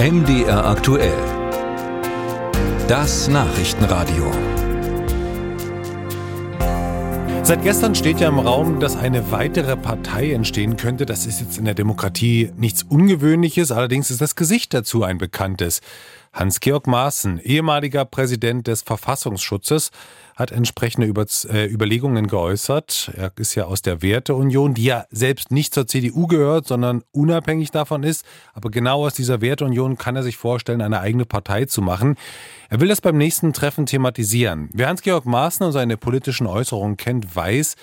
MDR aktuell. Das Nachrichtenradio. Seit gestern steht ja im Raum, dass eine weitere Partei entstehen könnte. Das ist jetzt in der Demokratie nichts Ungewöhnliches, allerdings ist das Gesicht dazu ein bekanntes. Hans-Georg Maaßen, ehemaliger Präsident des Verfassungsschutzes, hat entsprechende Über äh, Überlegungen geäußert. Er ist ja aus der Werteunion, die ja selbst nicht zur CDU gehört, sondern unabhängig davon ist. Aber genau aus dieser Werteunion kann er sich vorstellen, eine eigene Partei zu machen. Er will das beim nächsten Treffen thematisieren. Wer Hans-Georg Maaßen und seine politischen Äußerungen kennt, weiß,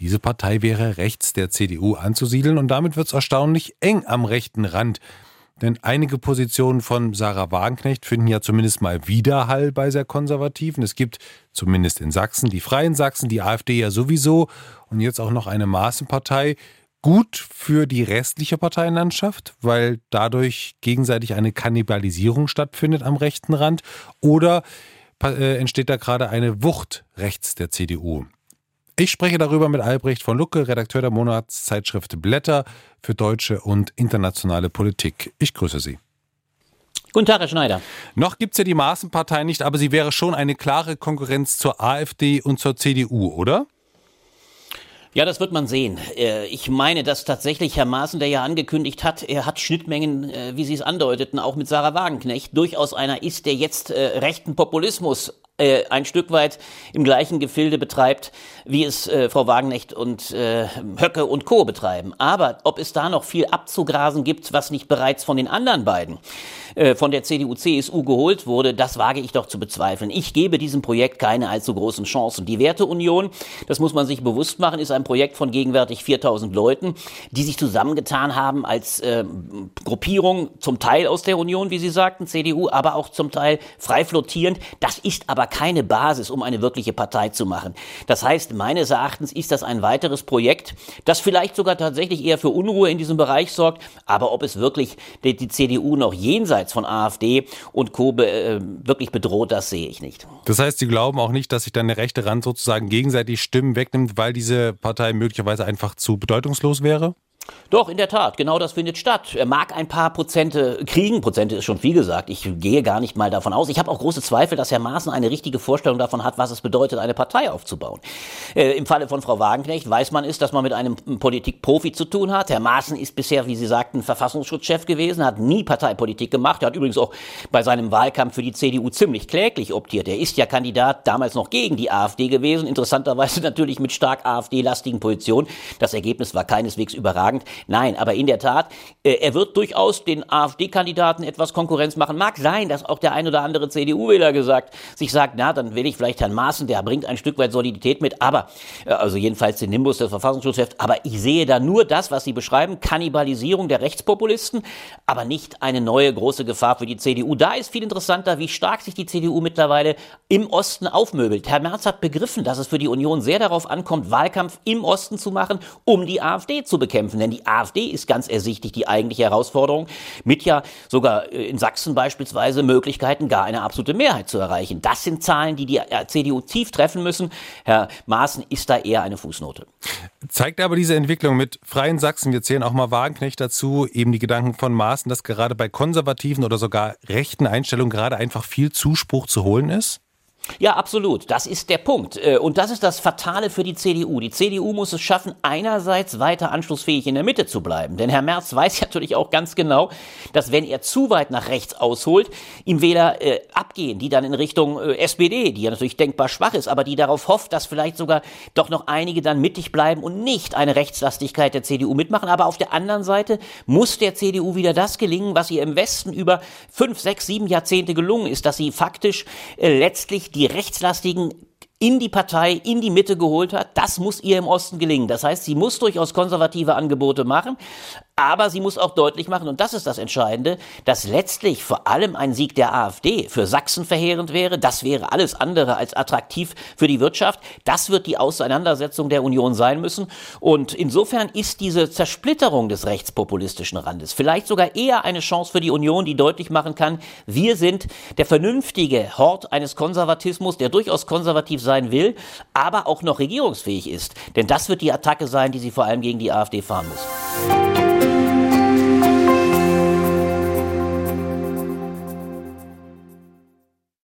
diese Partei wäre rechts der CDU anzusiedeln und damit wird es erstaunlich eng am rechten Rand. Denn einige Positionen von Sarah Wagenknecht finden ja zumindest mal Widerhall bei sehr Konservativen. Es gibt zumindest in Sachsen die Freien Sachsen, die AfD ja sowieso und jetzt auch noch eine Maßenpartei. Gut für die restliche Parteienlandschaft, weil dadurch gegenseitig eine Kannibalisierung stattfindet am rechten Rand. Oder äh, entsteht da gerade eine Wucht rechts der CDU? Ich spreche darüber mit Albrecht von Lucke, Redakteur der Monatszeitschrift Blätter für deutsche und internationale Politik. Ich grüße Sie. Guten Tag, Herr Schneider. Noch gibt es ja die Maßenpartei nicht, aber sie wäre schon eine klare Konkurrenz zur AfD und zur CDU, oder? Ja, das wird man sehen. Äh, ich meine, dass tatsächlich Herr Maaßen, der ja angekündigt hat, er hat Schnittmengen, äh, wie Sie es andeuteten, auch mit Sarah Wagenknecht, durchaus einer ist, der jetzt äh, rechten Populismus äh, ein Stück weit im gleichen Gefilde betreibt, wie es äh, Frau Wagenknecht und äh, Höcke und Co. betreiben. Aber ob es da noch viel abzugrasen gibt, was nicht bereits von den anderen beiden, äh, von der CDU, CSU geholt wurde, das wage ich doch zu bezweifeln. Ich gebe diesem Projekt keine allzu großen Chancen. Die Werteunion, das muss man sich bewusst machen, ist ein Projekt von gegenwärtig 4000 Leuten, die sich zusammengetan haben als äh, Gruppierung, zum Teil aus der Union, wie Sie sagten, CDU, aber auch zum Teil frei flottierend. Das ist aber keine Basis, um eine wirkliche Partei zu machen. Das heißt, meines Erachtens ist das ein weiteres Projekt, das vielleicht sogar tatsächlich eher für Unruhe in diesem Bereich sorgt. Aber ob es wirklich die, die CDU noch jenseits von AfD und Co. Äh, wirklich bedroht, das sehe ich nicht. Das heißt, Sie glauben auch nicht, dass sich dann der rechte Rand sozusagen gegenseitig Stimmen wegnimmt, weil diese Partei möglicherweise einfach zu bedeutungslos wäre? Doch, in der Tat, genau das findet statt. Er mag ein paar Prozente kriegen. Prozente ist schon viel gesagt. Ich gehe gar nicht mal davon aus. Ich habe auch große Zweifel, dass Herr Maaßen eine richtige Vorstellung davon hat, was es bedeutet, eine Partei aufzubauen. Äh, Im Falle von Frau Wagenknecht weiß man ist, dass man mit einem Politikprofi zu tun hat. Herr Maaßen ist bisher, wie Sie sagten, Verfassungsschutzchef gewesen, hat nie Parteipolitik gemacht. Er hat übrigens auch bei seinem Wahlkampf für die CDU ziemlich kläglich optiert. Er ist ja Kandidat damals noch gegen die AfD gewesen. Interessanterweise natürlich mit stark AfD-lastigen Positionen. Das Ergebnis war keineswegs überragend sagen, nein, aber in der Tat, äh, er wird durchaus den AfD-Kandidaten etwas Konkurrenz machen. Mag sein, dass auch der ein oder andere CDU-Wähler gesagt, sich sagt, na, dann wähle ich vielleicht Herrn Maaßen, der bringt ein Stück weit Solidität mit, aber, äh, also jedenfalls den Nimbus des Verfassungsschutzchefs, aber ich sehe da nur das, was Sie beschreiben, Kannibalisierung der Rechtspopulisten, aber nicht eine neue große Gefahr für die CDU. Da ist viel interessanter, wie stark sich die CDU mittlerweile im Osten aufmöbelt. Herr Merz hat begriffen, dass es für die Union sehr darauf ankommt, Wahlkampf im Osten zu machen, um die AfD zu bekämpfen. Denn die AfD ist ganz ersichtlich die eigentliche Herausforderung, mit ja sogar äh, in Sachsen beispielsweise Möglichkeiten, gar eine absolute Mehrheit zu erreichen. Das sind Zahlen, die die äh, CDU tief treffen müssen. Herr Maaßen ist da eher eine Fußnote. Zeigt aber diese Entwicklung mit Freien Sachsen, wir zählen auch mal Wagenknecht dazu, eben die Gedanken von Maaßen, dass gerade bei konservativen oder sogar rechten Einstellungen gerade einfach viel Zuspruch zu holen ist? Ja, absolut. Das ist der Punkt. Äh, und das ist das Fatale für die CDU. Die CDU muss es schaffen, einerseits weiter anschlussfähig in der Mitte zu bleiben. Denn Herr Merz weiß natürlich auch ganz genau, dass wenn er zu weit nach rechts ausholt, ihm Wähler äh, abgehen, die dann in Richtung äh, SPD, die ja natürlich denkbar schwach ist, aber die darauf hofft, dass vielleicht sogar doch noch einige dann mittig bleiben und nicht eine Rechtslastigkeit der CDU mitmachen. Aber auf der anderen Seite muss der CDU wieder das gelingen, was ihr im Westen über fünf, sechs, sieben Jahrzehnte gelungen ist, dass sie faktisch äh, letztlich die die rechtslastigen in die Partei, in die Mitte geholt hat. Das muss ihr im Osten gelingen. Das heißt, sie muss durchaus konservative Angebote machen, aber sie muss auch deutlich machen, und das ist das Entscheidende, dass letztlich vor allem ein Sieg der AfD für Sachsen verheerend wäre. Das wäre alles andere als attraktiv für die Wirtschaft. Das wird die Auseinandersetzung der Union sein müssen. Und insofern ist diese Zersplitterung des rechtspopulistischen Randes vielleicht sogar eher eine Chance für die Union, die deutlich machen kann, wir sind der vernünftige Hort eines Konservatismus, der durchaus konservativ sein will, aber auch noch regierungsfähig ist. Denn das wird die Attacke sein, die sie vor allem gegen die AfD fahren muss.